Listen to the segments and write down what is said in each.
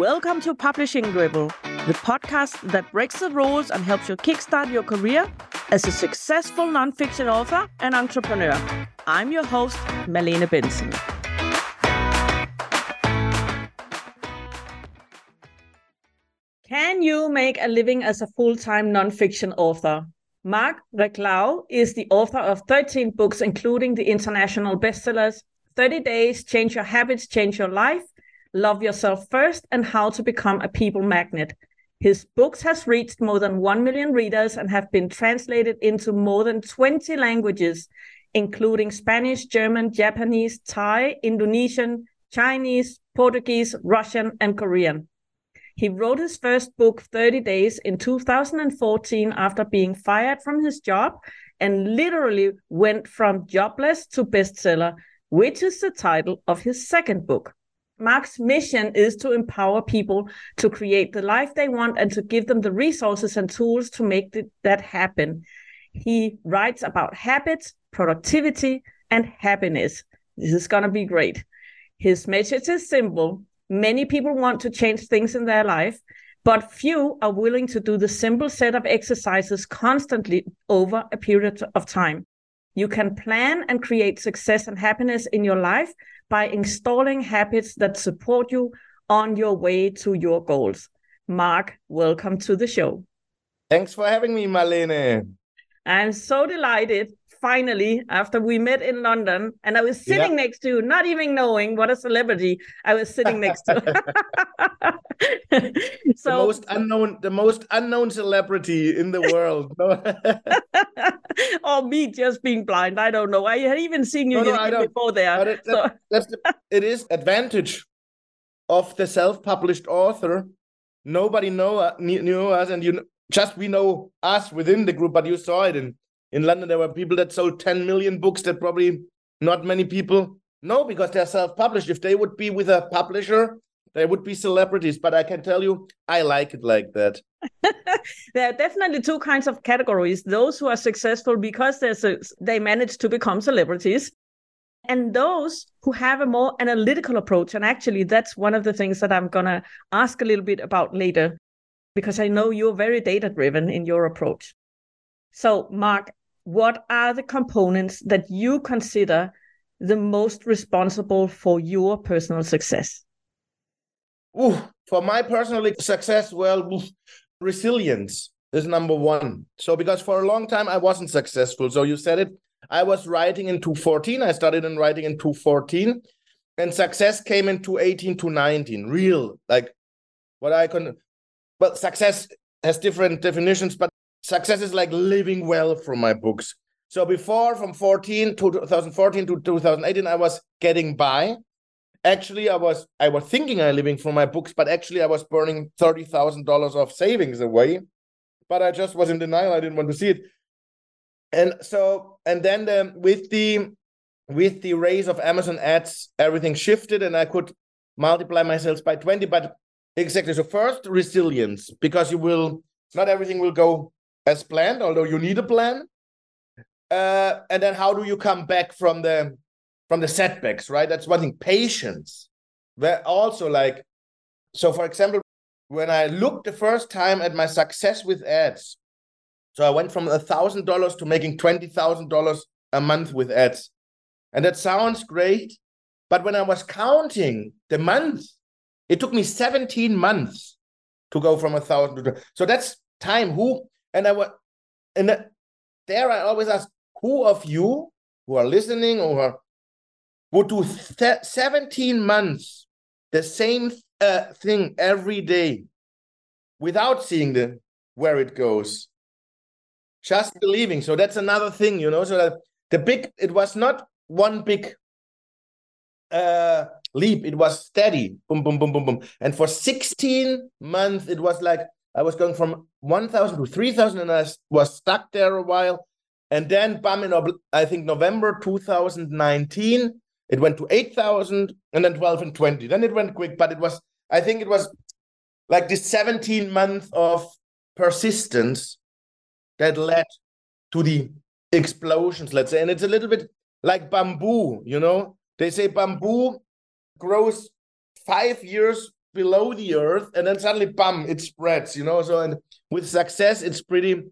Welcome to Publishing Dribble, the podcast that breaks the rules and helps you kickstart your career as a successful nonfiction author and entrepreneur. I'm your host, Malene Bendtsen. Can you make a living as a full time nonfiction author? Marc Reklau is the author of 13 books, including the international bestsellers 30 Days, Change Your Habits, Change Your Life, Love Yourself First, and How to Become a People Magnet. His books has reached more than 1 million readers and have been translated into more than 20 languages, including Spanish, German, Japanese, Thai, Indonesian, Chinese, Portuguese, Russian, and Korean. He wrote his first book, 30 Days, in 2014 after being fired from his job and literally went from jobless to bestseller, which is the title of his second book. Mark's mission is to empower people to create the life they want and to give them the resources and tools to make that happen. He writes about habits, productivity, and happiness. This is going to be great. His message is simple. Many people want to change things in their life, but few are willing to do the simple set of exercises constantly over a period of time. You can plan and create success and happiness in your life by installing habits that support you on your way to your goals. Mark, welcome to the show. Thanks for having me, Malene. I'm so delighted finally after we met in London and I was sitting yeah. next to not even knowing what a celebrity I was sitting next to. so the most unknown the most unknown celebrity in the world. or me just being blind. I don't know. I had even seen you no, no, before there. It, so. that, that's the, it is advantage of the self-published author. Nobody know uh, knew us and you just we know us within the group, but you saw it in in London, there were people that sold 10 million books that probably not many people know because they're self published. If they would be with a publisher, they would be celebrities. But I can tell you, I like it like that. there are definitely two kinds of categories those who are successful because a, they manage to become celebrities. And those who have a more analytical approach. And actually, that's one of the things that I'm going to ask a little bit about later, because I know you're very data driven in your approach. So, Mark, what are the components that you consider the most responsible for your personal success? Ooh, for my personal success, well, resilience is number one. So, because for a long time I wasn't successful. So, you said it. I was writing in 214. I started in writing in 214. And success came in 218 to 19. Real, like what I can. Well, success has different definitions, but success is like living well from my books. So before from 14 to 2014 to 2018, I was getting by. Actually, I was I was thinking I'm living from my books, but actually I was burning thirty thousand dollars of savings away. But I just was in denial. I didn't want to see it. And so and then the, with the with the raise of Amazon ads, everything shifted, and I could multiply my sales by 20. But exactly. So first, resilience, because you will not everything will go as planned, although you need a plan. Uh, and then how do you come back from the from the setbacks, right? That's one thing. Patience. Where also like, so for example, when I looked the first time at my success with ads, so I went from a thousand dollars to making twenty thousand dollars a month with ads. And that sounds great. But when I was counting the months, it took me 17 months to go from a thousand to so that's time. Who and I would, and there I always ask, who of you who are listening or would do 17 months the same uh, thing every day without seeing the where it goes? Just believing. So that's another thing you know so that the big it was not one big uh leap. It was steady. Boom boom boom boom boom. And for 16 months it was like I was going from 1,000 to 3,000 and I was stuck there a while. And then, bam, in, I think November 2019, it went to 8,000 and then 12 and 20. Then it went quick, but it was, I think it was like this 17 month of persistence that led to the explosions, let's say. And it's a little bit like bamboo, you know? They say bamboo grows five years below the earth and then suddenly bam it spreads you know so and with success it's pretty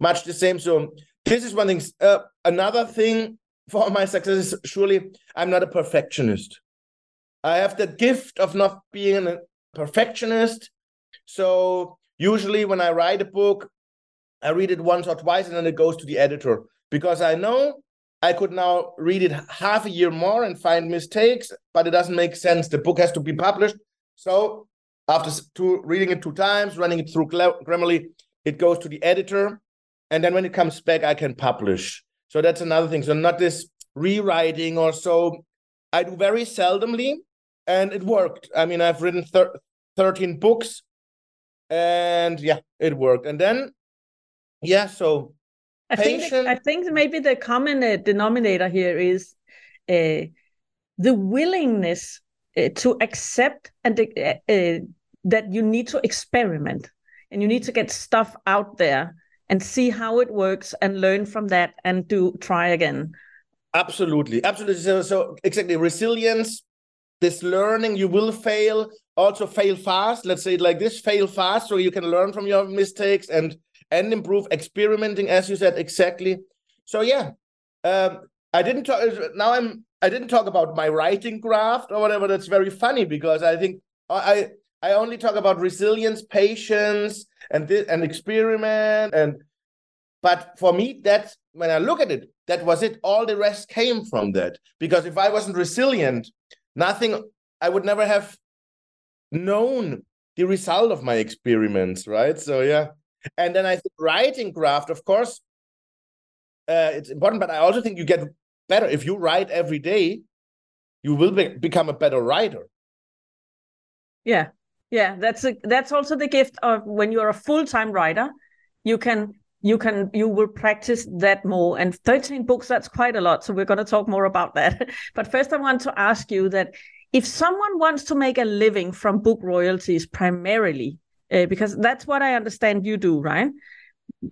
much the same so this is one thing uh, another thing for my success is surely i'm not a perfectionist i have the gift of not being a perfectionist so usually when i write a book i read it once or twice and then it goes to the editor because i know I could now read it half a year more and find mistakes, but it doesn't make sense. The book has to be published. So after two, reading it two times, running it through Grammarly, it goes to the editor. And then when it comes back, I can publish. So that's another thing. So not this rewriting or so. I do very seldomly, and it worked. I mean, I've written thir 13 books, and yeah, it worked. And then, yeah, so I think I think maybe the common uh, denominator here is uh, the willingness uh, to accept and uh, uh, that you need to experiment and you need to get stuff out there and see how it works and learn from that and do try again. Absolutely, absolutely. So, so exactly resilience. This learning, you will fail. Also, fail fast. Let's say it like this: fail fast, so you can learn from your mistakes and and improve experimenting as you said exactly so yeah um, i didn't talk now i'm i didn't talk about my writing craft or whatever. That's very funny because i think i i only talk about resilience patience and this and experiment and but for me that's when i look at it that was it. All the rest came from that. Because if i wasn't resilient nothing i would never have known the result of my experiments right? So yeah. And then I think writing craft, of course, uh, it's important, but I also think you get better if you write every day. You will be, become a better writer. Yeah, yeah, that's a, that's also the gift of when you're a full time writer. You can you can you will practice that more and 13 books that's quite a lot so we're going to talk more about that but first i want to ask you that if someone wants to make a living from book royalties primarily uh, because that's what I understand you do, right?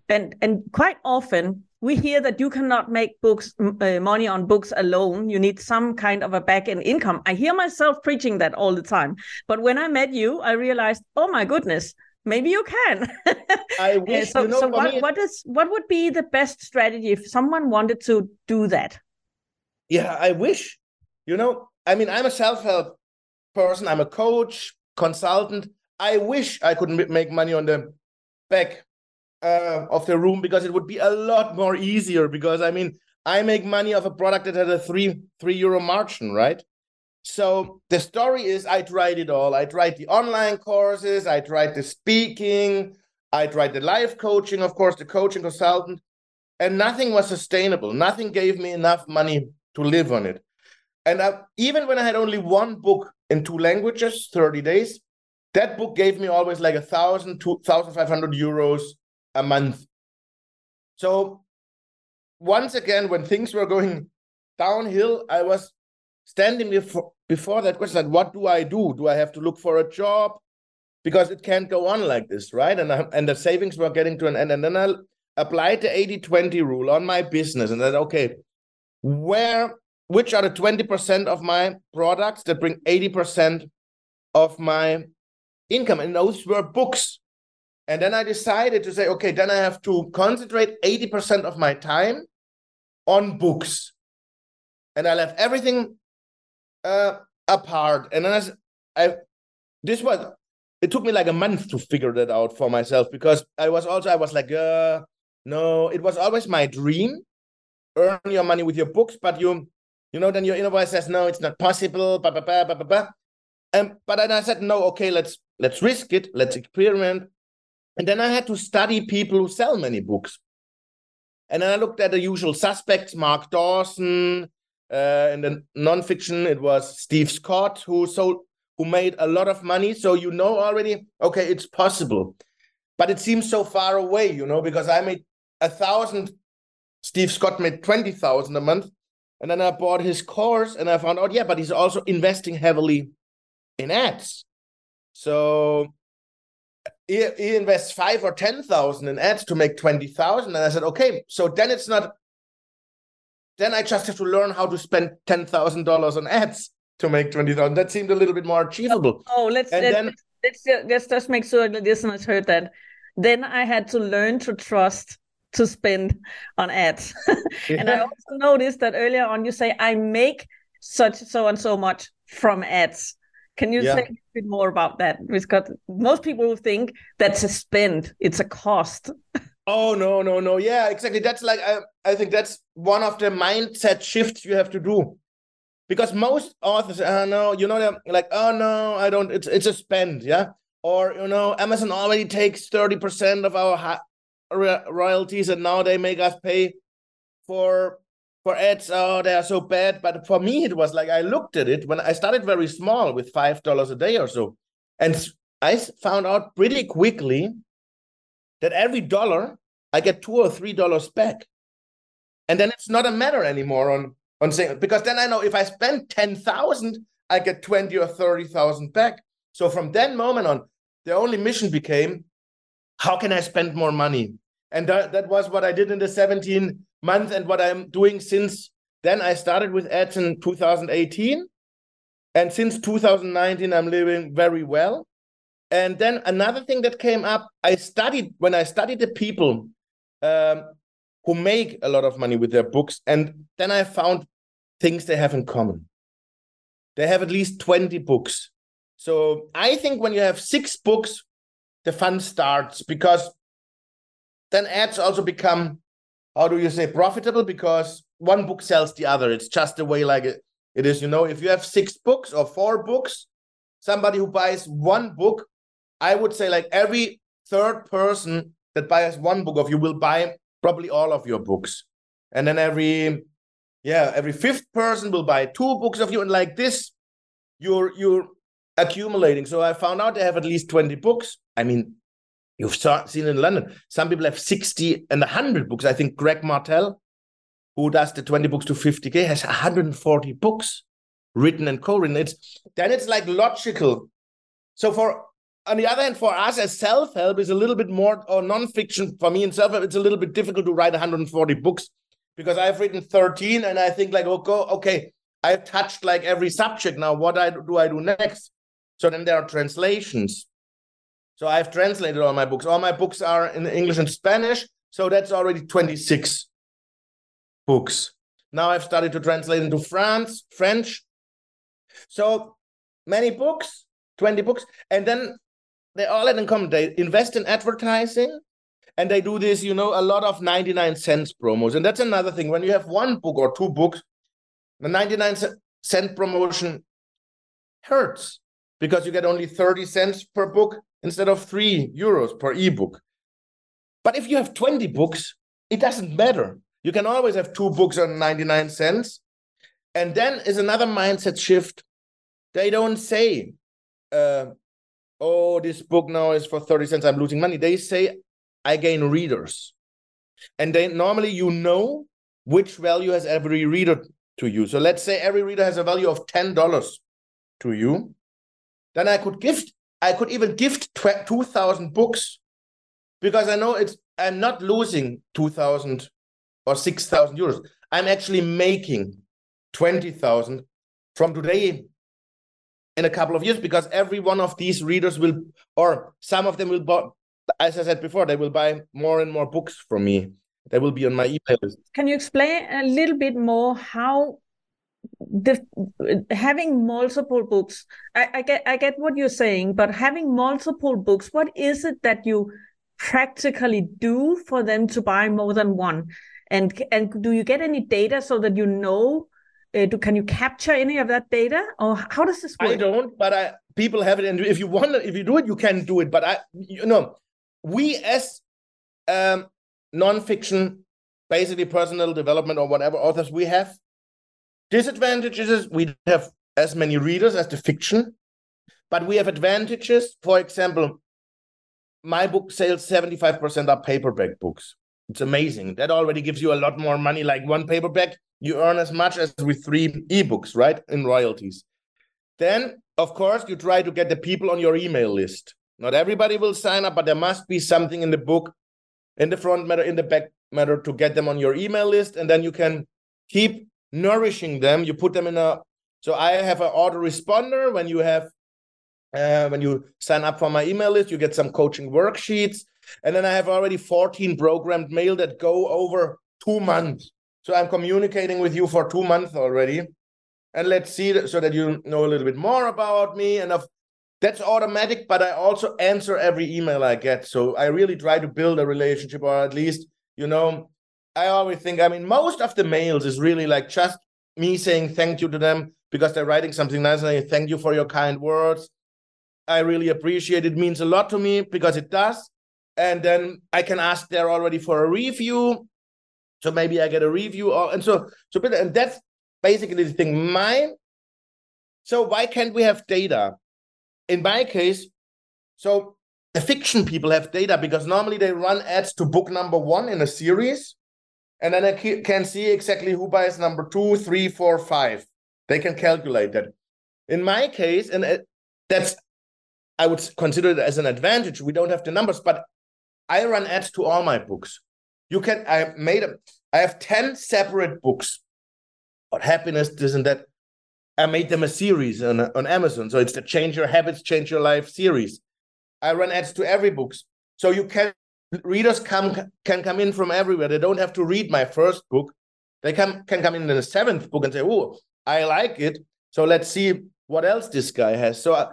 And and quite often we hear that you cannot make books uh, money on books alone. You need some kind of a back end income. I hear myself preaching that all the time, but when I met you, I realized, oh my goodness, maybe you can. I wish. so, you know, so what, me, what is what would be the best strategy if someone wanted to do that? Yeah, I wish. You know, I mean, I'm a self help person. I'm a coach, consultant. I wish I could make money on the back uh, of the room because it would be a lot more easier. Because I mean, I make money off a product that had a three three euro margin, right? So the story is, I tried it all. I tried the online courses, I tried the speaking, I tried the life coaching, of course, the coaching consultant, and nothing was sustainable. Nothing gave me enough money to live on it. And I, even when I had only one book in two languages, 30 days, that book gave me always like a thousand to thousand five hundred euros a month. So once again, when things were going downhill, I was standing before before that question like, what do I do? Do I have to look for a job? Because it can't go on like this, right? And I, and the savings were getting to an end. And then I applied the 80-20 rule on my business and said, okay, where which are the 20% of my products that bring 80% of my income, and those were books. And then I decided to say, okay, then I have to concentrate 80% of my time on books. And I left everything uh, apart. And then I, I, this was, it took me like a month to figure that out for myself because I was also, I was like, uh, no, it was always my dream, earn your money with your books, but you, you know, then your inner voice says, no, it's not possible, blah, blah, blah, blah, blah. And, but then I said, no, okay, let's let's risk it, let's experiment. And then I had to study people who sell many books. And then I looked at the usual suspects, Mark Dawson, uh, in the nonfiction, it was Steve Scott who sold, who made a lot of money. So you know already, okay, it's possible. But it seems so far away, you know, because I made a thousand, Steve Scott made 20,000 a month. And then I bought his course and I found out, yeah, but he's also investing heavily in ads. So he, he invests five or ten thousand in ads to make twenty thousand, and I said, okay, so then it's not. Then I just have to learn how to spend ten thousand dollars on ads. to make 20,000. That seemed a little bit more achievable. Oh, let's, let's, then, let's, let's just make sure the listeners heard that. Then I had to learn to trust to spend on ads. and yeah. I also noticed that earlier on you say, I make such so and so much from ads. Can you yeah. say a bit more about that? Because most people think that's a spend, it's a cost. Oh no, no, no. Yeah, exactly. That's like I, I think that's one of the mindset shifts you have to do. Because most authors, oh no, you know, they're like, oh no, I don't, it's it's a spend, yeah. Or you know, Amazon already takes 30% of our royalties and now they make us pay for for ads oh they are so bad but for me it was like i looked at it when i started very small with five dollars a day or so and i found out pretty quickly that every dollar i get two or three dollars back. And then it's not a matter anymore on on saying because then i know if i spend 10000 i get 20 or 30000 back. So from that moment on the only mission became how can i spend more money? And that, that was what i did in the 17 months and what i'm doing since then i started with ads in 2018 and since 2019 i'm living very well. And then another thing that came up i studied when i studied the people um, who make a lot of money with their books and then i found things they have in common. They have at least 20 books. So i think when you have six books the fun starts because then ads also become how do you say profitable? Because one book sells the other. It's just the way like it, it is you know? If you have six books or four books somebody who buys one book i would say like every third person that buys one book of you will buy probably all of your books. And then every yeah every fifth person will buy two books of you. And like this you're you're accumulating. So i found out they have at least 20 books. I mean You've seen in London, some people have 60 and 100 books. I think Craig Martelle, who does the 20 books to 50K, has 140 books written and co-written. It's then it's like logical. So for on the other hand, for us as self-help is a little bit more or non-fiction for me in self-help, it's a little bit difficult to write 140 books because I've written 13 and I think like, okay, okay, I've touched like every subject. Now what I do I do next? So then there are translations so I've translated all my books. All my books are in English and Spanish. So that's already 26 books. Now I've started to translate into France, French. So many books, 20 books. And then they all had in common. They invest in advertising and they do this, you know, a lot of 99 cents promos. And that's another thing. When you have one book or two books, the 99 cent promotion hurts because you get only 30 cents per book instead of three euros per ebook. But if you have 20 books, it doesn't matter. You can always have two books on 99 cents. And then is another mindset shift. They don't say, uh, oh, this book now is for 30 cents, I'm losing money. They say, I gain readers. And they normally you know which value has every reader to you. So let's say every reader has a value of $10 to you. Then I could gift I could even gift 2,000 books because I know it's, I'm not losing 2,000 or 6,000 euros. I'm actually making 20,000 from today in a couple of years because every one of these readers will, or some of them will buy, as I said before, they will buy more and more books from me. They will be on my email list. Can you explain a little bit more how the having multiple books I, I get i get what you're saying but having multiple books what is it that you practically do for them to buy more than one? And and do you get any data so that you know uh, do, can you capture any of that data? Or how does this work? i don't but i people have it and if you want if you do it you can do it but i you know we as um non-fiction basically personal development or whatever authors we have Disadvantages is we have as many readers as the fiction, but we have advantages. For example, my book sales 75% are paperback books. It's amazing. That already gives you a lot more money. Like one paperback, you earn as much as with three ebooks, right? In royalties. Then, of course, you try to get the people on your email list. Not everybody will sign up, but there must be something in the book, in the front matter, in the back matter to get them on your email list. And then you can keep nourishing them. You put them in a So I have an autoresponder when you have uh, when you sign up for my email list, you get some coaching worksheets. And then I have already 14 programmed mail that go over two months. So I'm communicating with you for two months already. And let's see so that you know a little bit more about me. And of, that's automatic, but I also answer every email I get. So I really try to build a relationship, or at least, you know, I always think, I mean, most of the mails is really like just me saying thank you to them because they're writing something nice and I thank you for your kind words. I really appreciate it. it means a lot to me because it does. And then I can ask there already for a review. So maybe I get a review or and so so and that's basically the thing. My so why can't we have data? In my case, so the fiction people have data because normally they run ads to book number one in a series, and then I can see exactly who buys number two, three, four, five. They can calculate that. In my case, and uh, that's I would consider it as an advantage. We don't have the numbers, but I run ads to all my books. You can I made I have 10 separate books about happiness, this and that. I made them a series on, on Amazon. So it's the Change Your Habits, Change Your Life series. I run ads to every books. So you can readers come can come in from everywhere. They don't have to read my first book. They come can come in the seventh book and say, "Oh, I like it. So let's see what else this guy has." So uh,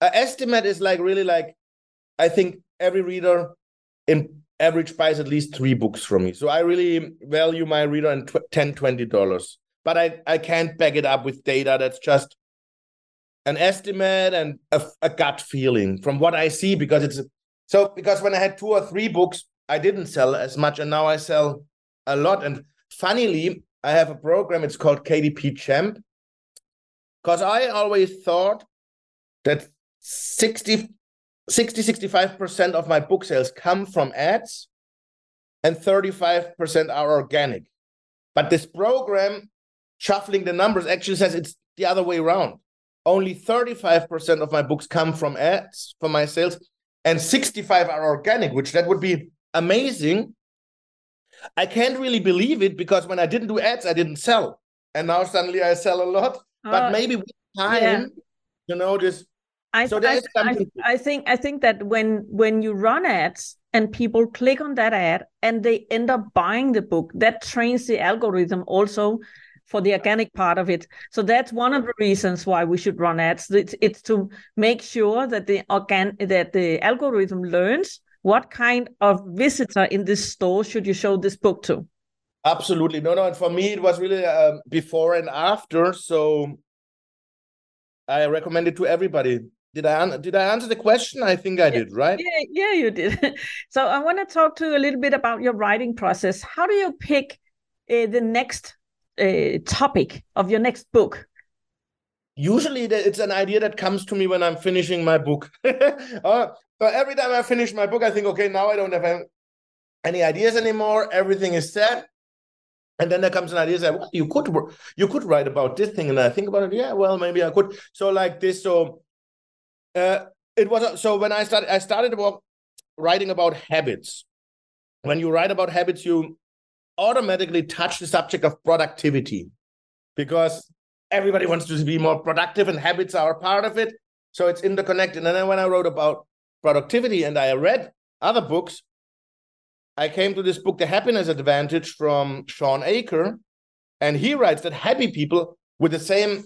estimate is like really like I think every reader in average buys at least three books from me. So I really value my reader in tw- 10 20 dollars. But I I can't back it up with data. That's just an estimate and a, a gut feeling from what I see because it's so because when I had two or three books, I didn't sell as much, and now I sell a lot. And funnily, I have a program. It's called KDP Champ because I always thought that 60, 60 65% of my book sales come from ads and 35% are organic. But this program, shuffling the numbers, actually says it's the other way around. Only 35% of my books come from ads for my sales, and 65 are organic, which that would be amazing. I can't really believe it because when I didn't do ads, I didn't sell. And now suddenly I sell a lot. but uh, maybe with time, yeah. you know, this I, so I, I, I, think I think that when when you run ads and people click on that ad and they end up buying the book, that trains the algorithm also for the organic part of it. So that's one of the reasons why we should run ads. It's, it's to make sure that the organ that the algorithm learns what kind of visitor in this store should you show this book to. Absolutely, no, no. And for me, it was really uh, before and after. So I recommend it to everybody did I did I answer the question? I think I did, right? Yeah, yeah, you did. so I want to talk to you a little bit about your writing process. How do you pick uh, the next uh, topic of your next book? Usually, it's an idea that comes to me when I'm finishing my book. uh, every time I finish my book, I think, okay, now I don't have any ideas anymore. Everything is set. And then there comes an idea that well, you could you could write about this thing, and I think about it. Yeah, well, maybe I could. So like this. So uh, it was so when I started, I started writing about habits. When you write about habits, you automatically touch the subject of productivity because everybody wants to be more productive and habits are part of it. So it's interconnected. And then when I wrote about productivity and I read other books, I came to this book, The Happiness Advantage from Shawn Achor. And he writes that happy people with the same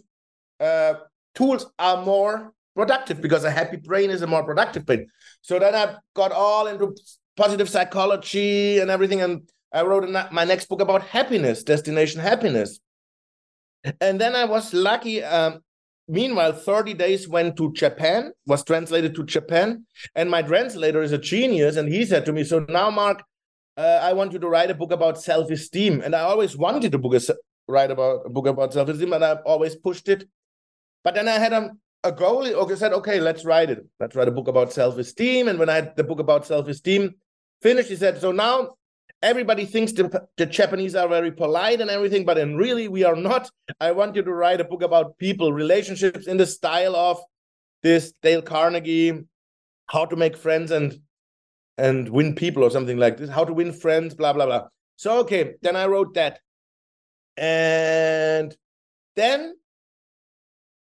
uh, tools are more productive because a happy brain is a more productive brain. So then I got all into positive psychology and everything. And I wrote my next book about happiness, Destination Happiness. And then I was lucky. Um, meanwhile, 30 Days went to Japan, was translated to Japan. And my translator is a genius. And he said to me, So now, Mark, uh, I want you to write a book about self esteem. And I always wanted to book a, write about a book about self esteem, and I always pushed it. But then I had a a goal. Okay, said, okay, let's write it. Let's write a book about self-esteem. And when I had the book about self-esteem finished, he said, so now everybody thinks the, the Japanese are very polite and everything, but in really we are not. I want you to write a book about people, relationships in the style of this Dale Carnegie, how to make friends and and win people or something like this, how to win friends, blah blah blah. So okay, then I wrote that. And then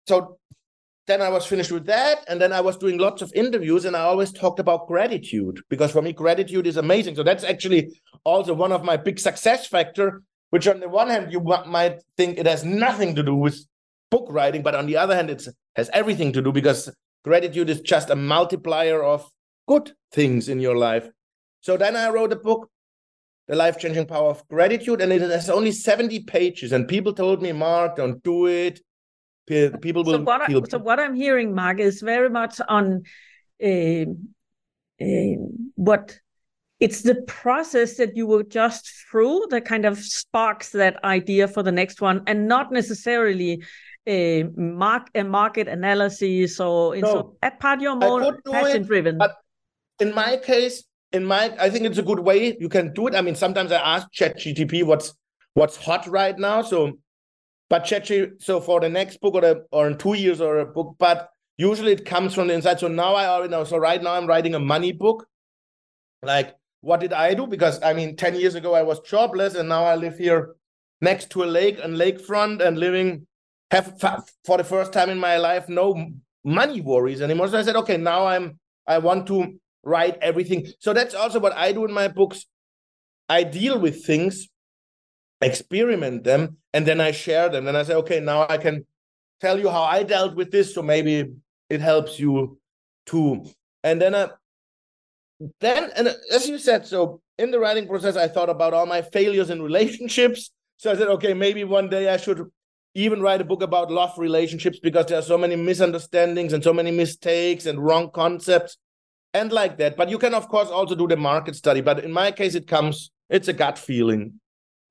so then I was finished with that. And then I was doing lots of interviews and I always talked about gratitude because for me, gratitude is amazing. So that's actually also one of my big success factor, which on the one hand, you might think it has nothing to do with book writing, but on the other hand, it has everything to do because gratitude is just a multiplier of good things in your life. So then I wrote a book, The Life Changing Power of Gratitude, and it has only 70 pages. And people told me, Mark, don't do it people will so what. I, so what i'm hearing mark is very much on uh, uh, what it's the process that you were just through that kind of sparks that idea for the next one and not necessarily a mark a market analysis or no, so that part you're more passion driven but in my case in my i think it's a good way you can do it. I mean sometimes i ask chat gtp what's what's hot right now so but Chechi, so for the next book or, or in two years or a book, but usually it comes from the inside. So now I already know. So right now I'm writing a money book. Like, what did I do? Because I mean, 10 years ago I was jobless and now I live here next to a lake and lakefront and living have for the first time in my life no money worries anymore. So I said, okay, now I'm I want to write everything. So that's also what I do in my books. I deal with things experiment them, and then I share them. And I say, okay, now I can tell you how I dealt with this, so maybe it helps you too. And then, uh, then, and as you said, so in the writing process, I thought about all my failures in relationships. So I said, okay, maybe one day I should even write a book about love relationships because there are so many misunderstandings and so many mistakes and wrong concepts and like that. But you can, of course, also do the market study. But in my case, it comes, it's a gut feeling.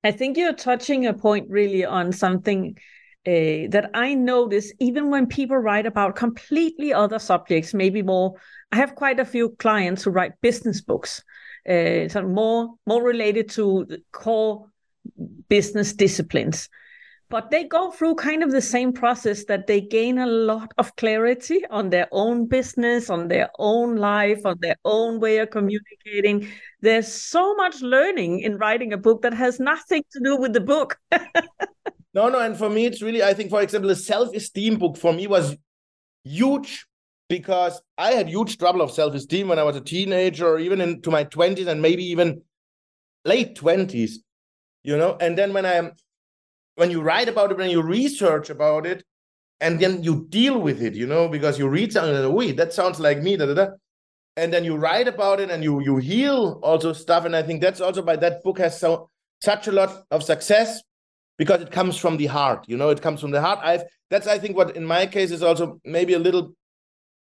I think you're touching a point really on something uh, that I notice even when people write about completely other subjects, maybe more. I have quite a few clients who write business books, uh, so more more related to the core business disciplines but they go through kind of the same process that they gain a lot of clarity on their own business, on their own life, on their own way of communicating. There's so much learning in writing a book that has nothing to do with the book. no, no. And for me, it's really, I think, for example, the self esteem book for me was huge because I had huge trouble of self esteem when I was a teenager or even into my 20s and maybe even late 20s, you know. And then when I when you write about it, when you research about it, and then you deal with it, you know, because you read something and wait, that sounds like me, da, da, da. And then you write about it and you you heal also stuff. And I think that's also why that book has so such a lot of success because it comes from the heart, you know, it comes from the heart. I've that's I think what in my case is also maybe a little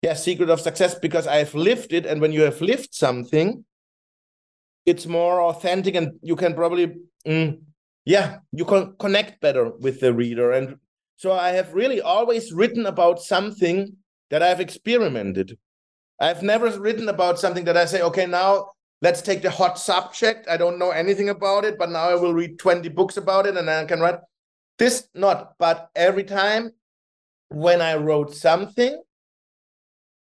yeah secret of success because I've lived it, and when you have lived something, it's more authentic, and you can probably. Mm, yeah, you can connect better with the reader. And so I have really always written about something that I've experimented. I've never written about something that I say, okay, now let's take the hot subject. I don't know anything about it, but now I will read 20 books about it and then I can write this, not. But every time when I wrote something,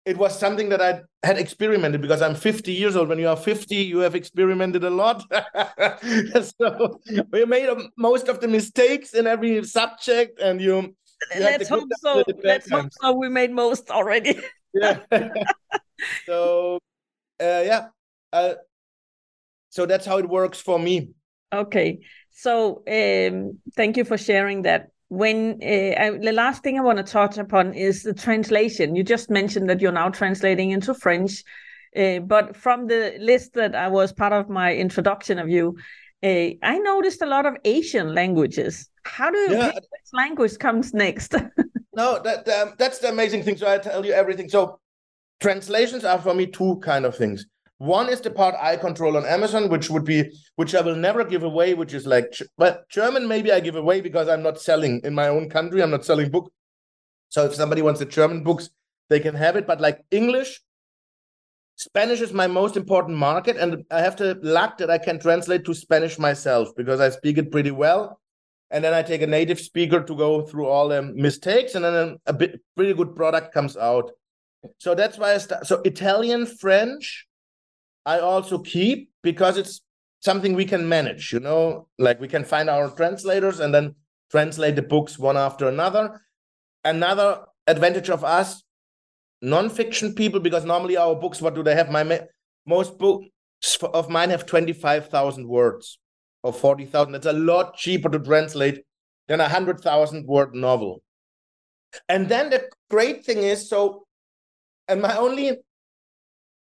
it was something that I had experimented because I'm 50 years old. When you are 50, you have experimented a lot. so we made most of the mistakes in every subject, and you. you Let's hope so. Let's hope so. We made most already. yeah. so, uh, yeah. Uh, so that's how it works for me. Okay. So, um, thank you for sharing that when uh, I, the last thing I want to touch upon is the translation. You just mentioned that you're now translating into French, uh, but from the list that I was part of my introduction of you, uh, I noticed a lot of Asian languages. How do you yeah. which language comes next? no, that um, that's the amazing thing. So I tell you everything. So translations are for me two kind of things. One is the part I control on Amazon, which would be which I will never give away, which is like but German maybe I give away because I'm not selling in my own country. I'm not selling book. So if somebody wants the German books, they can have it. But like English, Spanish is my most important market, and I have the luck that I can translate to Spanish myself because I speak it pretty well. And then I take a native speaker to go through all the mistakes, and then a bit pretty good product comes out. So that's why I start. So Italian, French, I also keep because it's something we can manage, you know, like we can find our translators and then translate the books one after another. Another advantage of us non-fiction people because normally our books what do they have my most books of mine have 25,000 words or 40,000 it's a lot cheaper to translate than a 100,000 word novel and then the great thing is so and my only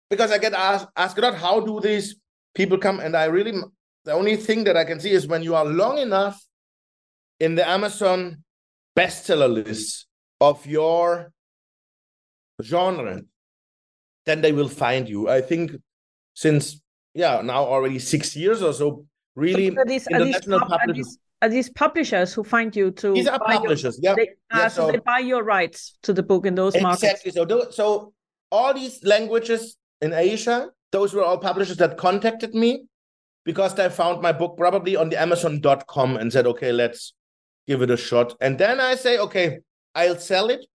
because i get asked asked a lot how do these people come and i really the only thing that i can see is when you are long enough in the amazon bestseller list of your genre, then they will find you. I think since yeah now already six years or so, really these, are these, pub, are these, are these publishers who find you to these are publishers your, yeah, they, uh, yeah so, so, they buy your rights to the book in those exactly markets. so so all these languages in asia those were all publishers that contacted me because they found my book probably on the amazon.com and said okay let's give it a shot. And then i say okay i'll sell it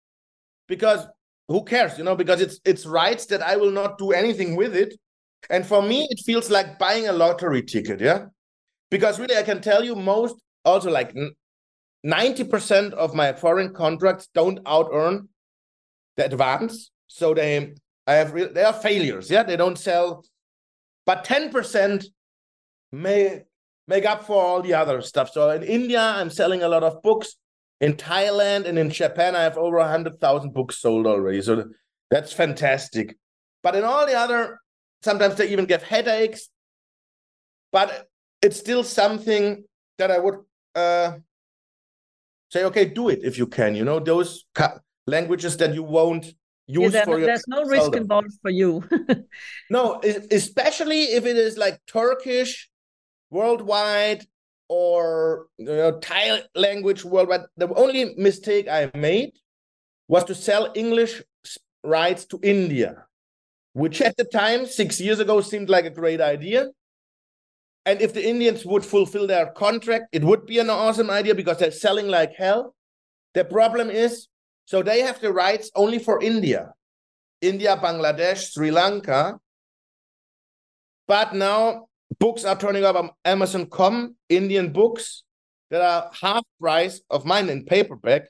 because who cares you know because it's it's rights that i will not do anything with it. And for me it feels like buying a lottery ticket yeah? Because really i can tell you most also like 90% of my foreign contracts don't out earn the advance so they i have they are failures yeah they don't sell but 10% may make up for all the other stuff so in india i'm selling a lot of books in Thailand and in Japan, I have over 100,000 books sold already. So that's fantastic. But in all the other, sometimes they even get headaches. But it's still something that I would uh, say, okay, do it if you can. You know, those languages that you won't use yeah, for your There's no risk them. involved for you. no, especially if it is like Turkish, worldwide, or you know, Thai language worldwide. The only mistake I made was to sell English rights to India, which at the time, six years ago, seemed like a great idea. And if the Indians would fulfill their contract, it would be an awesome idea because they're selling like hell. The problem is, so they have the rights only for India, India, Bangladesh, Sri Lanka. But now books are turning up on Amazon.com, Indian books that are half price of mine in paperback.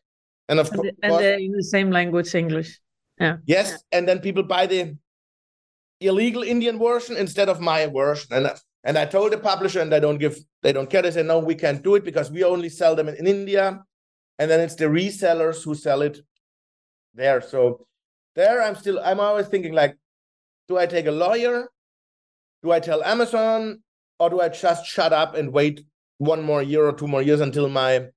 And of and, course, and they're in the same language, English. Yeah. Yes, yeah. and then people buy the illegal Indian version instead of my version. And and I told the publisher, and they don't give, they don't care. They say no, we can't do it because we only sell them in, in India, and then it's the resellers who sell it there. So there, I'm still, I'm always thinking like, do I take a lawyer do I tell Amazon or do I just shut up and wait one more year or two more years until my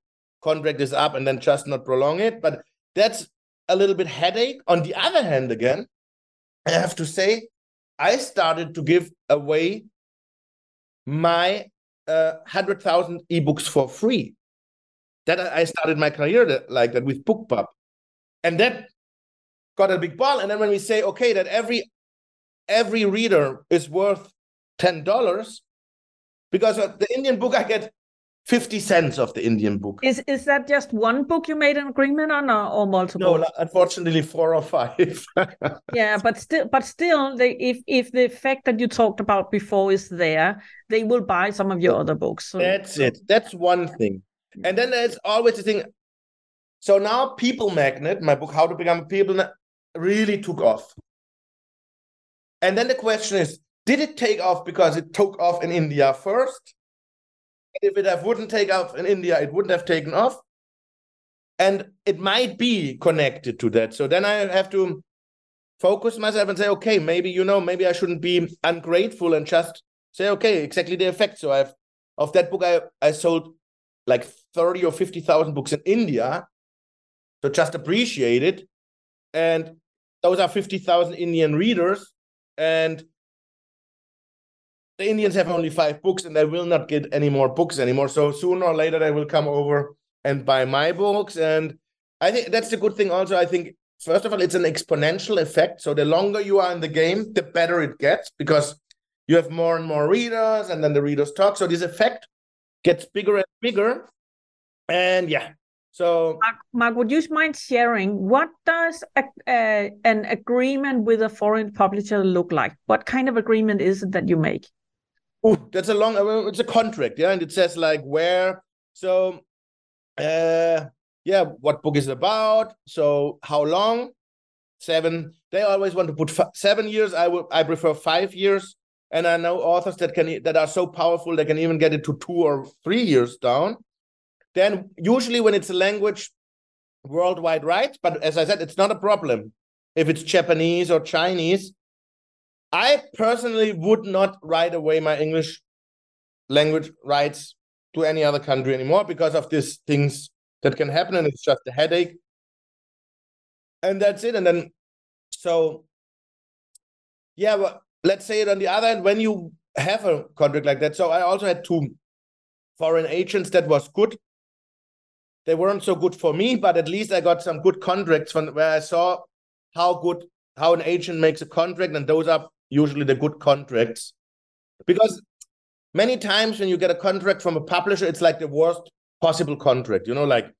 contract is up and then just not prolong it? But that's a little bit headache. On the other hand, again, I have to say, I started to give away my uh, 100,000 ebooks for free. That I started my career like that with BookBub. And that got a big ball. And then when we say, okay, that every every reader is worth ten dollars, because the Indian book I get fifty cents of the Indian book. Is is that just one book you made an agreement on, or, or multiple? No, unfortunately, four or five. yeah, but still, but still, they, if if the effect that you talked about before is there, they will buy some of your other books. So. That's it. That's one thing, and then there's always the thing. So now, People Magnet, my book, How to Become a People, really took off. And then the question is, did it take off because it took off in India first? If it have, wouldn't take off in India, it wouldn't have taken off. And it might be connected to that. So then I have to focus myself and say, okay, maybe, you know, maybe I shouldn't be ungrateful and just say, okay, exactly the effect. So I've, of that book, I, I sold like 30 or 50,000 books in India. So just appreciate it. And those are 50,000 Indian readers and the Indians have only five books and they will not get any more books anymore. So sooner or later they will come over and buy my books. And I think that's the good thing also. I think first of all, it's an exponential effect. So the longer you are in the game, the better it gets because you have more and more readers, and then the readers talk. So this effect gets bigger and bigger. And yeah, so, Mark, Mark, would you mind sharing what does a, a, an agreement with a foreign publisher look like? What kind of agreement is it that you make? Oh, that's a long. It's a contract, yeah, and it says like where. So, uh, yeah, what book is it about? So how long? Seven. They always want to put f- seven years. I would I prefer five years. And I know authors that can that are so powerful they can even get it to two or three years down. Then usually when it's a language, worldwide rights. But as I said, it's not a problem if it's Japanese or Chinese. I personally would not write away my English language rights to any other country anymore because of these things that can happen, and it's just a headache. And that's it. And then, so yeah, but let's say it on the other end, when you have a contract like that. So I also had two foreign agents that was good. They weren't so good for me, but at least I got some good contracts from where I saw how good how an agent makes a contract, and those are usually the good contracts. Because many times when you get a contract from a publisher, it's like the worst possible contract, you know, like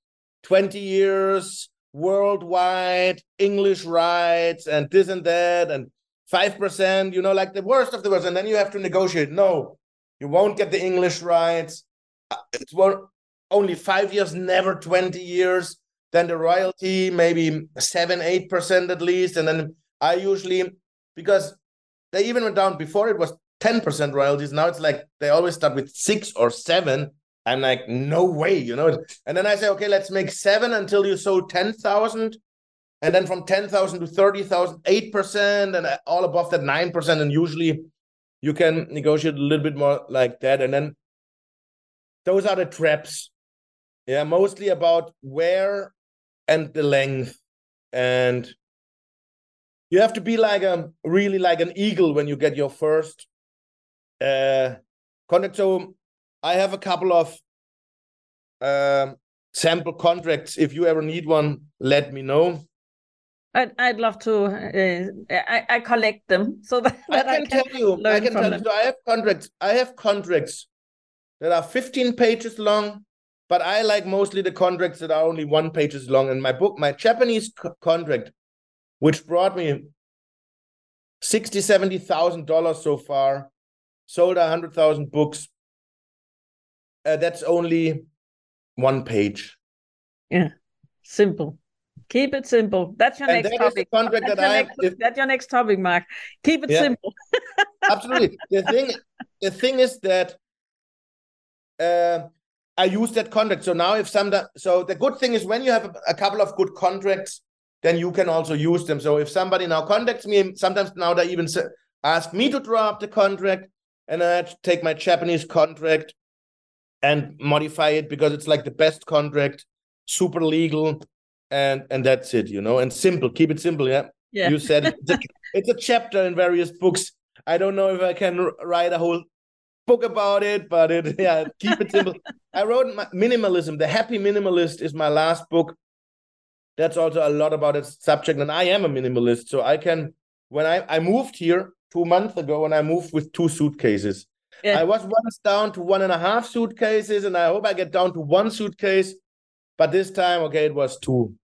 20 years worldwide, English rights, and this and that, and 5%, you know, like the worst of the worst. And then you have to negotiate. No, you won't get the English rights. Uh, it's only five years, never 20 years. Then the royalty, maybe seven, 8% at least. And then I usually, because they even went down before it was 10% royalties. Now it's like they always start with six or seven. I'm like, no way, you know. And then I say, okay, let's make seven until you sold 10,000. And then from 10,000 to 30,000, 8%, and all above that, 9%. And usually you can negotiate a little bit more like that. And then those are the traps. Yeah, mostly about where and the length. And you have to be like a really like an eagle when you get your first uh contract. So I have a couple of uh, sample contracts. If you ever need one, let me know. I'd, I'd love to. Uh, I, I collect them so that, that I, can I, can tell you. I can tell them. you. So I have contracts. I have contracts that are 15 pages long, but I like mostly the contracts that are only one pages long. And my book, my Japanese co- contract, which brought me sixty, seventy thousand dollars so far, sold a hundred thousand books. Uh, that's only one page. Yeah, simple. Keep it simple. That's your and next that topic. contract that's, that your I next, if, that's your next topic, Marc. Keep it yeah, simple. absolutely. The thing, the thing is that uh, I use that contract. So now if some, so the good thing is when you have a, a couple of good contracts, then you can also use them. So if somebody now contacts me, sometimes now they even ask me to drop the contract, and I take my Japanese contract and modify it because it's like the best contract, super legal, and and that's it, you know, and simple. Keep it simple, yeah. Yeah. You said it. it's, a, it's a chapter in various books. I don't know if I can write a whole book about it, but it yeah, keep it simple. I wrote minimalism. The Happy Minimalist is my last book. That's also a lot about its subject, and I am a minimalist, so I can. When I I moved here two months ago, and I moved with two suitcases. Yeah. I was once down to one and a half suitcases, and I hope I get down to one suitcase. But this time, okay, it was two.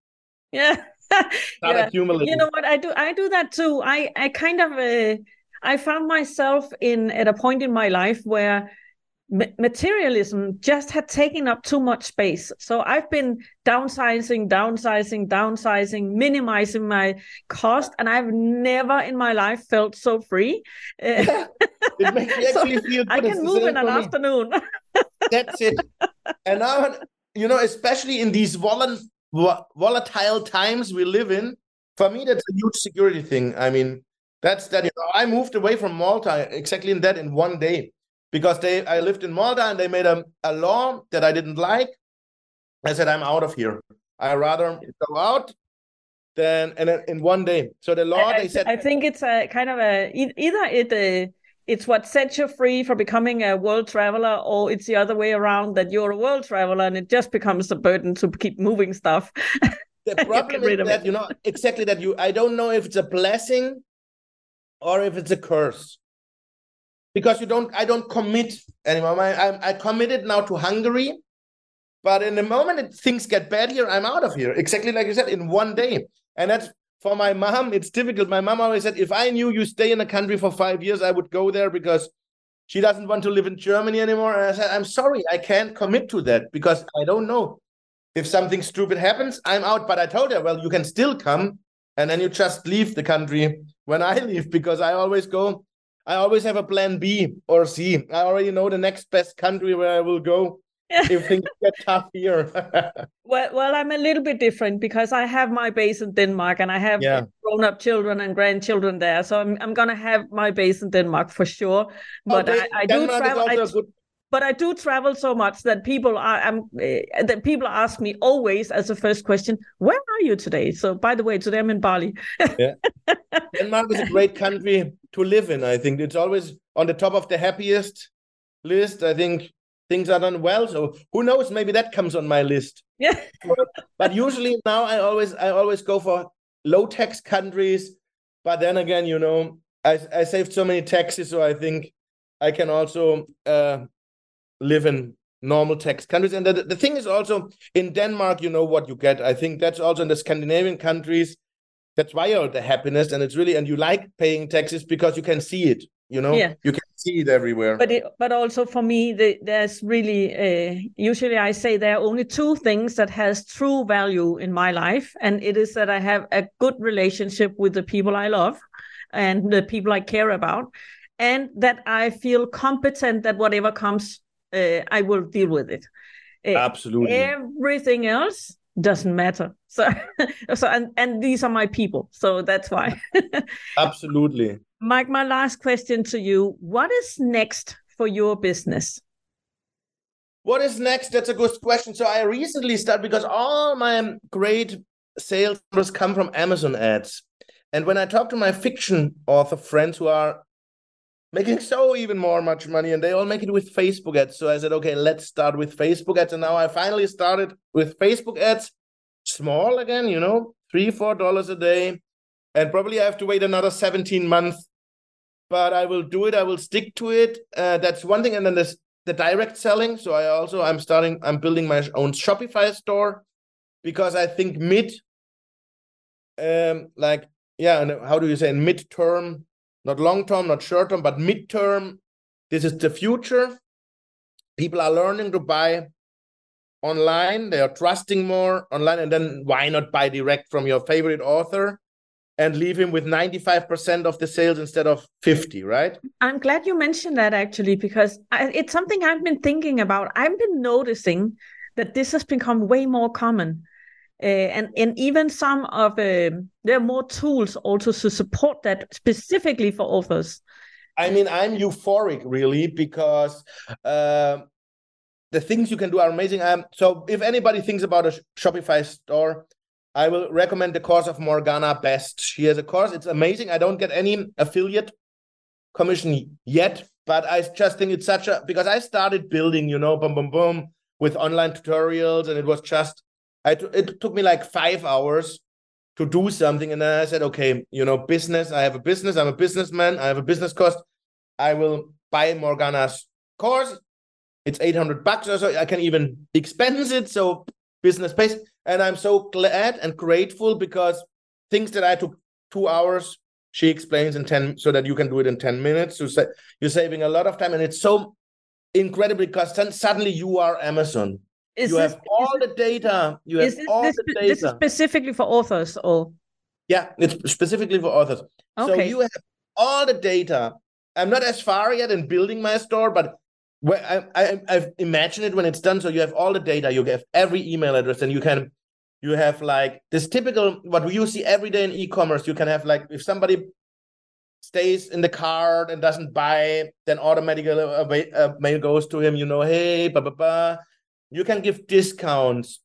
Yeah. yeah. You know what? I do. I do that too. I I kind of. Uh, I found myself in at a point in my life where materialism just had taken up too much space. So I've been downsizing, downsizing, downsizing, minimizing my cost, and I've never in my life felt so free. Yeah, it makes me actually so feel good. I can move in an afternoon. That's it. And now, you know, especially in these vol- volatile times we live in, for me, that's a huge security thing. I mean, that's that. You know, I moved away from Malta exactly in that in one day because they I lived in Malta and they made a, a law that I didn't like. I said I'm out of here. I rather go out than and in one day. So the law I, they said I think it's a kind of a either it uh, it's what sets you free for becoming a world traveler or it's the other way around that you're a world traveler and it just becomes a burden to keep moving stuff. The problem is that you know exactly that you I don't know if it's a blessing or if it's a curse because you don't i don't commit anymore. I, I, I committed now to hungary but in the moment it, things get bad here i'm out of here. Exactly like you said in one day. And that's for my mom it's difficult. My mom always said if i knew you stay in a country for five years i would go there because she doesn't want to live in germany anymore. And i said i'm sorry i can't commit to that because i don't know. If something stupid happens, I'm out. But I told her, well, you can still come, and then you just leave the country when I leave because I always go. I always have a plan B or C. I already know the next best country where I will go if things get tough here. well, well, I'm a little bit different because I have my base in Denmark and I have yeah. grown-up children and grandchildren there, so I'm I'm gonna have my base in Denmark for sure. Oh, but okay. I, I do travel. I, good... But I do travel so much that people are I'm, uh, that people ask me always as a first question, "Where are you today?" So, by the way, today I'm in Bali. yeah, Denmark is a great country to live in. I think it's always on the top of the happiest list. I think things are done well. So who knows? Maybe that comes on my list. Yeah. but usually now I always I always go for low tax countries. But then again, you know, I I saved so many taxes, so I think I can also uh, live in normal tax countries. And the, the thing is also in Denmark, you know what you get. I think that's also in the Scandinavian countries. That's why you're the happiness, and it's really and you like paying taxes because you can see it you know yeah. you can see it everywhere but it, but also for me the, there's really uh, usually i say there are only two things that has true value in my life and it is that i have a good relationship with the people i love and the people i care about and that i feel competent that whatever comes uh, i will deal with it uh, absolutely everything else doesn't matter so so and and these are my people so that's why absolutely Mike, my last question to you. What is next for your business? What is next? That's a good question. So I recently started because all my great sales numbers come from Amazon ads. And when I talk to my fiction author friends who are making so even more much money and they all make it with Facebook ads. So I said, okay, let's start with Facebook ads. And now I finally started with Facebook ads, small again, you know, three, four dollars a day and probably I have to wait another 17 months, but I will do it. I will stick to it. Uh, that's one thing. And then there's the direct selling. So I also, I'm starting, I'm building my own Shopify store because I think mid, um, like, yeah, how do you say mid-term, not long-term, not short-term, but mid-term, this is the future. People are learning to buy online. They are trusting more online. And then why not buy direct from your favorite author? and leave him with 95% of the sales instead of 50 right i'm glad you mentioned that actually because it's something i've been thinking about i've been noticing that this has become way more common uh, and and even some of uh, there are more tools also to support that specifically for authors i mean i'm euphoric really because uh, the things you can do are amazing um, so if anybody thinks about a shopify store I will recommend the course of Morgana Best. She has a course. It's amazing. I don't get any affiliate commission yet, but I just think it's such a because I started building, you know, boom, boom, boom, with online tutorials, and it was just I it took me like five hours to do something, and then I said, okay, you know, business. I have a business. I'm a businessman. I have a business cost. I will buy Morgana's course. It's 800 bucks or so. I can even expense it. So business pays. And I'm so glad and grateful because things that I took two hours, she explains in 10 so that you can do it in 10 minutes. So you're saving a lot of time. And it's so incredible because suddenly you are Amazon. Is you this, have all the data. You have this, all this, the data. This is specifically for authors or? Yeah, it's specifically for authors. Okay. So you have all the data. I'm not as far yet in building my store, but I, I I've imagined it when it's done. So you have all the data, you have every email address, and you can you have like this typical what you see every day in e-commerce. You can have like if somebody stays in the cart and doesn't buy, then automatically a mail goes to him. You know, hey, blah blah blah. You can give discounts,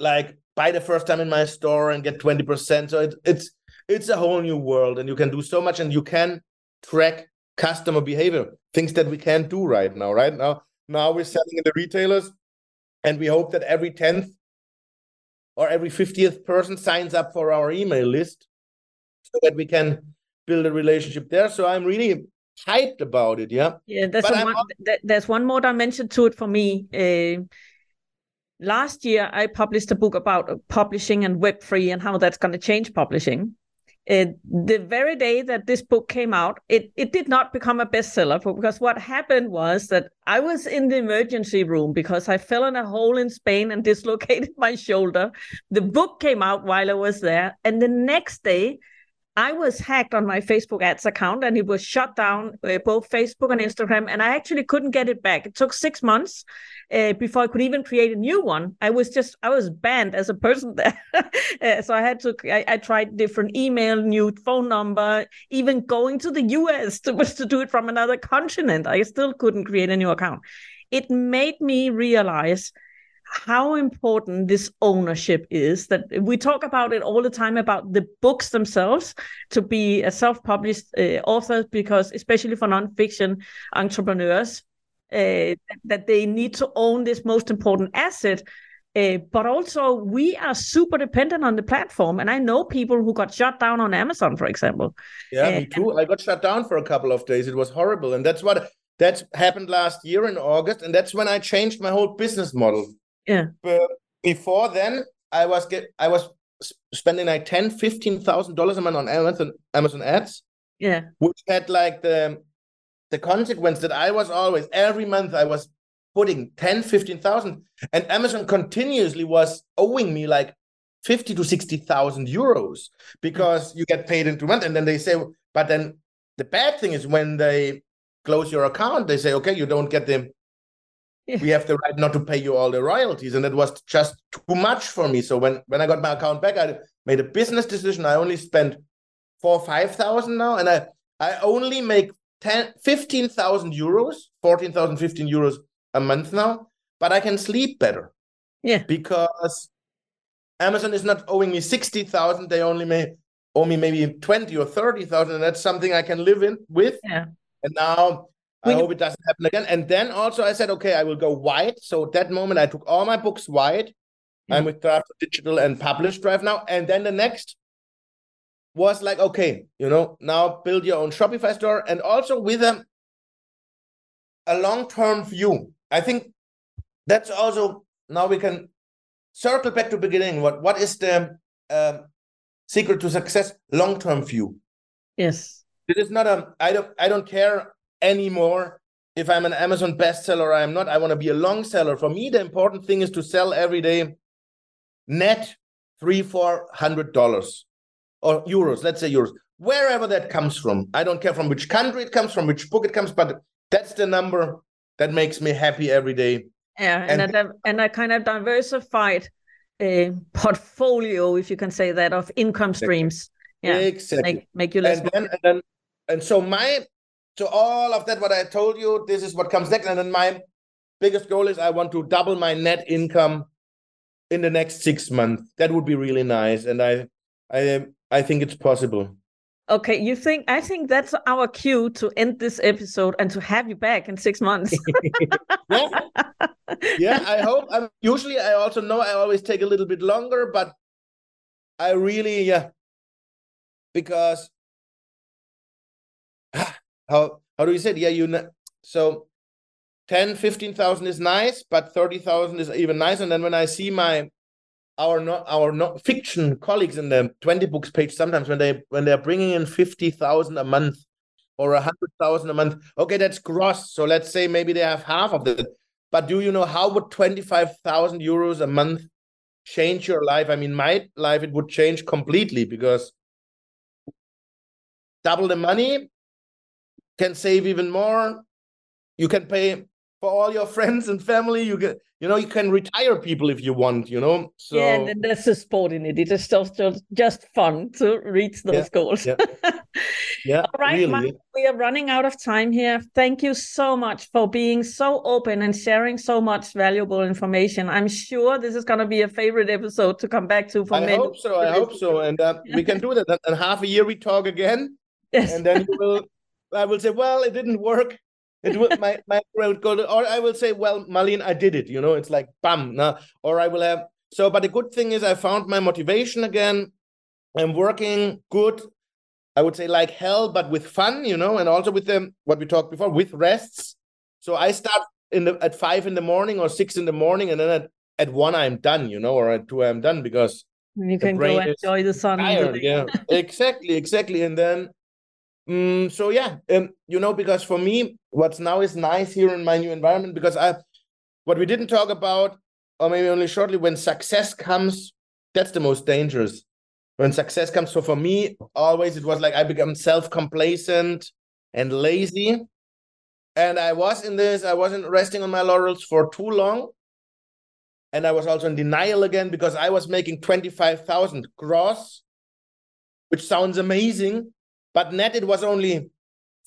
like buy the first time in my store and get twenty percent. So it, it's it's a whole new world, and you can do so much, and you can track customer behavior, things that we can't do right now. Right now, now we're selling in the retailers, and we hope that every tenth or every 50th person signs up for our email list so that we can build a relationship there. So I'm really hyped about it. Yeah. Yeah. There's, one, there's one more dimension to it for me. Uh, last year, I published a book about publishing and Web3 and how that's going to change publishing. uh, the very day that this book came out, it, it did not become a bestseller because what happened was that I was in the emergency room because I fell in a hole in Spain and dislocated my shoulder. The book came out while I was there. And the next day, I was hacked on my Facebook ads account and it was shut down, uh, both Facebook and Instagram, and I actually couldn't get it back. It took six months uh, before I could even create a new one. I was just, I was banned as a person there. uh, so I had to, I, I, tried different email, new phone number, even going to the US to, to do it from another continent. I still couldn't create a new account. It made me realize how important this ownership is that we talk about it all the time about the books themselves to be a self-published uh, author because especially for nonfiction entrepreneurs uh, that they need to own this most important asset uh, but also we are super dependent on the platform. And i know people who got shut down on amazon for example. Yeah me too. I got shut down for a couple of days. It was horrible. And that's what that's happened last year in august. And that's when i changed my whole business model yeah. But before then, I was get I was spending like ten, fifteen thousand dollars a month on Amazon Amazon ads. Yeah. Which had like the the consequence that I was always every month I was putting 10, 15,000 and Amazon continuously was owing me like 50 to 60,000 euros because you get paid into month and then they say but then the bad thing is when they close your account they say okay you don't get the we have the right not to pay you all the royalties and it was just too much for me. So when when i got my account back i made a business decision. I only spent four five thousand now and i i only make 10 15000 euros 14000 15 euros a month now but i can sleep better. Yeah. Because amazon is not owing me 60000 they only may owe me maybe 20 or 30000 and that's something i can live in with. Yeah. And now I hope it doesn't happen again. And then also I said, okay, I will go wide. So that moment I took all my books wide. Yeah. I'm with Draft Digital and PublishDrive now. And then the next was like, okay, you know, now build your own Shopify store and also with a, a long-term view. I think that's also now we can circle back to beginning. What what is the uh, secret to success? Long-term view. Yes. It is not a I don't I don't care anymore if I'm an Amazon bestseller or I'm not. I want to be a long seller. For me, the important thing is to sell every day net three, four hundred dollars or euros, let's say euros, wherever that comes from. I don't care from which country it comes from, which book it comes, but that's the number that makes me happy every day. Yeah, and, and, a, and a kind of diversified uh, portfolio, if you can say that, of income streams. Yeah, exactly. Make, make you less. And then, and then, and so my so all of that, what I told you, this is what comes next. And then my biggest goal is I want to double my net income in the next six months. That would be really nice. And I I I think it's possible. Okay, you think I think that's our cue to end this episode and to have you back in six months. yeah. yeah, I hope. I'm, usually, I also know I always take a little bit longer, but I really, yeah, because how how do you say it? Yeah, you know, so 10, 15,000 is nice, but 30,000 is even nice. And then when I see my our not our not fiction colleagues in the 20 books page sometimes when they when they're bringing in 50,000 a month or a 100,000 a month okay that's gross so let's say maybe they have half of that but do you know how would 25,000 euros a month change your life i mean my life it would change completely because double the money can save even more. You can pay for all your friends and family. You get, you know, you can retire people if you want. You know, so yeah, and there's a sport in it. It is just just, just fun to reach those yeah, goals. Yeah, yeah all right, really. Marc, we are running out of time here. Thank you so much for being so open and sharing so much valuable information. I'm sure this is going to be a favorite episode to come back to for I many. hope so. I hope so, and uh, we can do that. In half a year, we talk again. Yes. And then you will I will say, well, it didn't work. It would my my would go to, or I will say, well, Malene, I did it. You know, it's like bam, now, or I will have. So, but the good thing is, I found my motivation again. I'm working good. I would say like hell, but with fun, you know, and also with them what we talked before with rests. So I start in the at five in the morning or six in the morning, and then at, at one I'm done, you know, or at two I'm done because You can go enjoy the sun. Tired, yeah, exactly, exactly. And then, um, so yeah, um, you know, because for me, what's now is nice here in my new environment because I, what we didn't talk about, or maybe only shortly, when success comes, that's the most dangerous. When success comes, so for me, always it was like I become self complacent and lazy, and I was in this. I wasn't resting on my laurels for too long and I was also in denial again because I was making 25,000 gross, which sounds amazing, but net it was only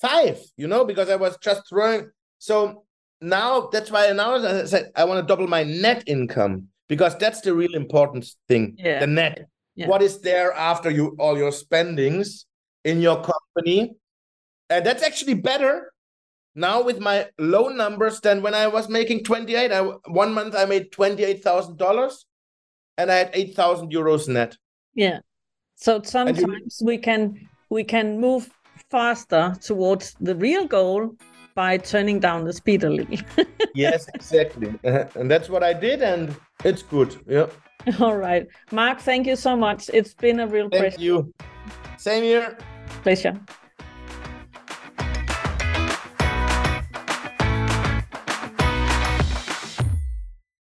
five, you know, because I was just throwing. So now that's why I now I said I want to double my net income because that's the real important thing. Yeah. The net. Yeah. What is there after you all your spendings in your company? And that's actually better now with my low numbers than when I was making 28. I one month I made $28,000 and I had 8,000 euros net. Yeah. So sometimes you, we can we can move faster towards the real goal by turning down the speed a little. yes, exactly. Uh, and that's what I did and it's good. Yeah. All right. Marc, thank you so much. It's been a real thank pleasure. Thank you. Same here. Pleasure.